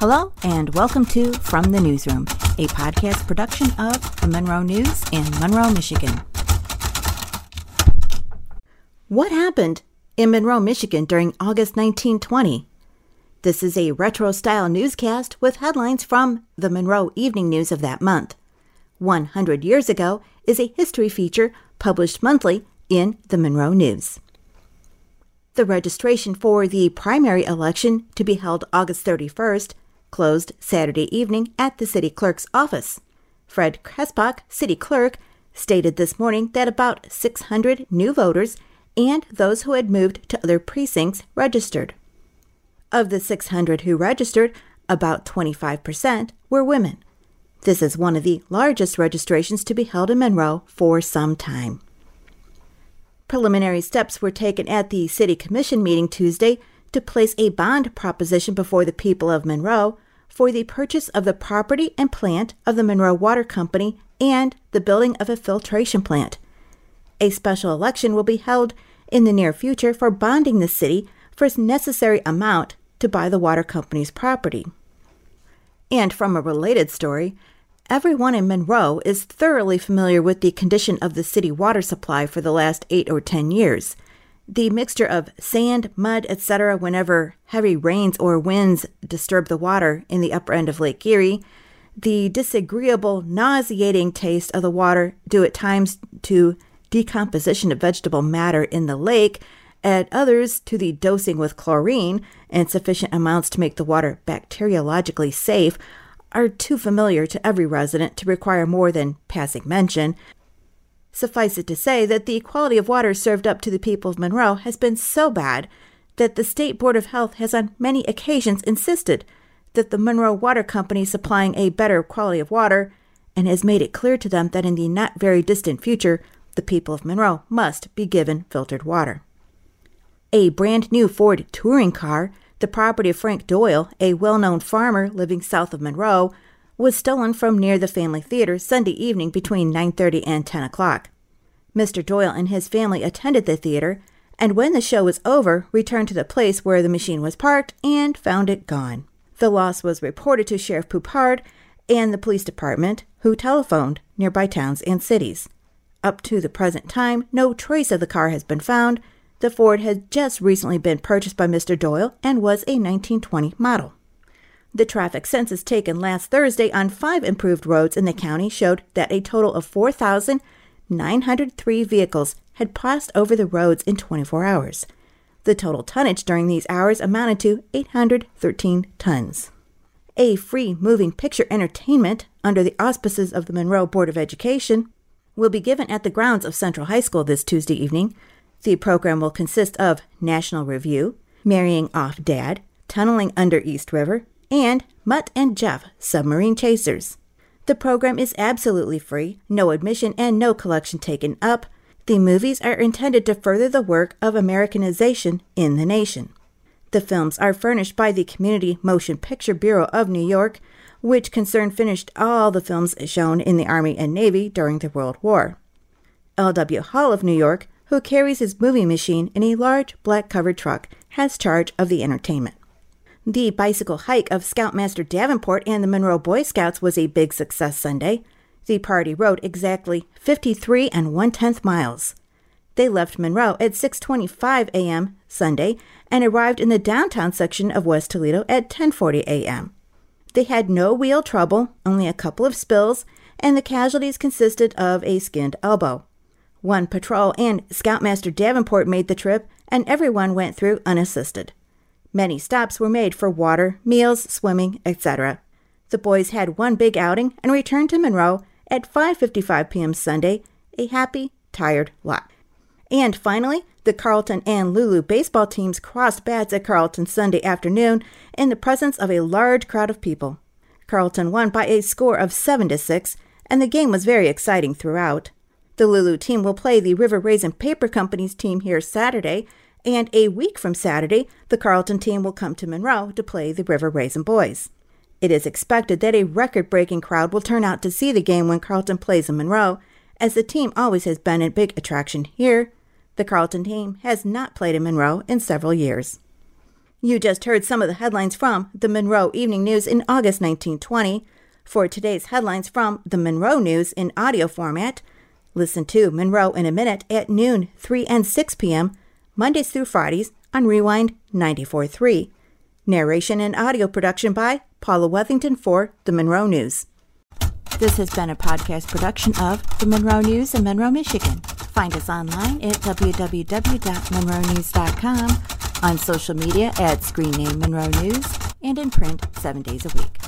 Hello, and welcome to From the Newsroom, a podcast production of the Monroe News in Monroe, Michigan. What happened in Monroe, Michigan during August 1920? This is a retro style newscast with headlines from the Monroe Evening News of that month. 100 Years Ago is a history feature published monthly in the Monroe News. The registration for the primary election to be held August 31st closed Saturday evening at the city clerk's office. Fred Krespach, city clerk, stated this morning that about 600 new voters and those who had moved to other precincts registered. Of the 600 who registered, about 25% were women. This is one of the largest registrations to be held in Monroe for some time. Preliminary steps were taken at the City Commission meeting Tuesday to place a bond proposition before the people of Monroe for the purchase of the property and plant of the Monroe Water Company and the building of a filtration plant. A special election will be held in the near future for bonding the city for its necessary amount to buy the water company's property. And from a related story, everyone in Monroe is thoroughly familiar with the condition of the city water supply for the last eight or ten years. The mixture of sand, mud, etc., whenever heavy rains or winds disturb the water in the upper end of Lake Erie, the disagreeable, nauseating taste of the water due at times to decomposition of vegetable matter in the lake, at others to the dosing with chlorine in sufficient amounts to make the water bacteriologically safe, are too familiar to every resident to require more than passing mention. Suffice it to say that the quality of water served up to the people of Monroe has been so bad that the State Board of Health has on many occasions insisted that the Monroe Water Company supplying a better quality of water and has made it clear to them that in the not very distant future the people of Monroe must be given filtered water. A brand new Ford touring car, the property of Frank Doyle, a well known farmer living south of Monroe, was stolen from near the family theater Sunday evening between 9:30 and 10 o'clock. Mr. Doyle and his family attended the theater, and when the show was over, returned to the place where the machine was parked and found it gone. The loss was reported to Sheriff Poupard and the police department, who telephoned nearby towns and cities. Up to the present time, no trace of the car has been found. The Ford had just recently been purchased by Mr. Doyle and was a 1920 model. The traffic census taken last Thursday on five improved roads in the county showed that a total of 4,903 vehicles had passed over the roads in 24 hours. The total tonnage during these hours amounted to 813 tons. A free moving picture entertainment under the auspices of the Monroe Board of Education will be given at the grounds of Central High School this Tuesday evening. The program will consist of National Review, Marrying Off Dad, Tunneling Under East River, and Mutt and Jeff Submarine Chasers. The program is absolutely free, no admission, and no collection taken up. The movies are intended to further the work of Americanization in the nation. The films are furnished by the Community Motion Picture Bureau of New York which concern finished all the films shown in the Army and Navy during the World War. L.W. Hall of New York, who carries his movie machine in a large black covered truck, has charge of the entertainment. The bicycle hike of Scoutmaster Davenport and the Monroe Boy Scouts was a big success Sunday. The party rode exactly 53 and one tenth miles. They left Monroe at 6:25 a.m. Sunday and arrived in the downtown section of West Toledo at 10:40 a.m. They had no wheel trouble, only a couple of spills, and the casualties consisted of a skinned elbow. One patrol and Scoutmaster Davenport made the trip, and everyone went through unassisted. Many stops were made for water, meals, swimming, etc. The boys had one big outing and returned to Monroe at 5:55 p.m. Sunday, a happy, tired lot. And finally, the Carleton and Lulu baseball teams crossed bats at Carleton Sunday afternoon in the presence of a large crowd of people. Carleton won by a score of 7 to 6, and the game was very exciting throughout. The Lulu team will play the River Raisin Paper Company's team here Saturday, and a week from Saturday, the Carleton team will come to Monroe to play the River Raisin Boys. It is expected that a record breaking crowd will turn out to see the game when Carleton plays in Monroe, as the team always has been a big attraction here the Carleton team has not played in Monroe in several years. You just heard some of the headlines from the Monroe Evening News in August 1920. For today's headlines from the Monroe News in audio format, listen to Monroe in a Minute at noon, 3 and 6 p.m., Mondays through Fridays on Rewind 94.3. Narration and audio production by Paula Wethington for the Monroe News. This has been a podcast production of the Monroe News in Monroe, Michigan. Find us online at www.monroenews.com, on social media at Screen Name Monroe News, and in print seven days a week.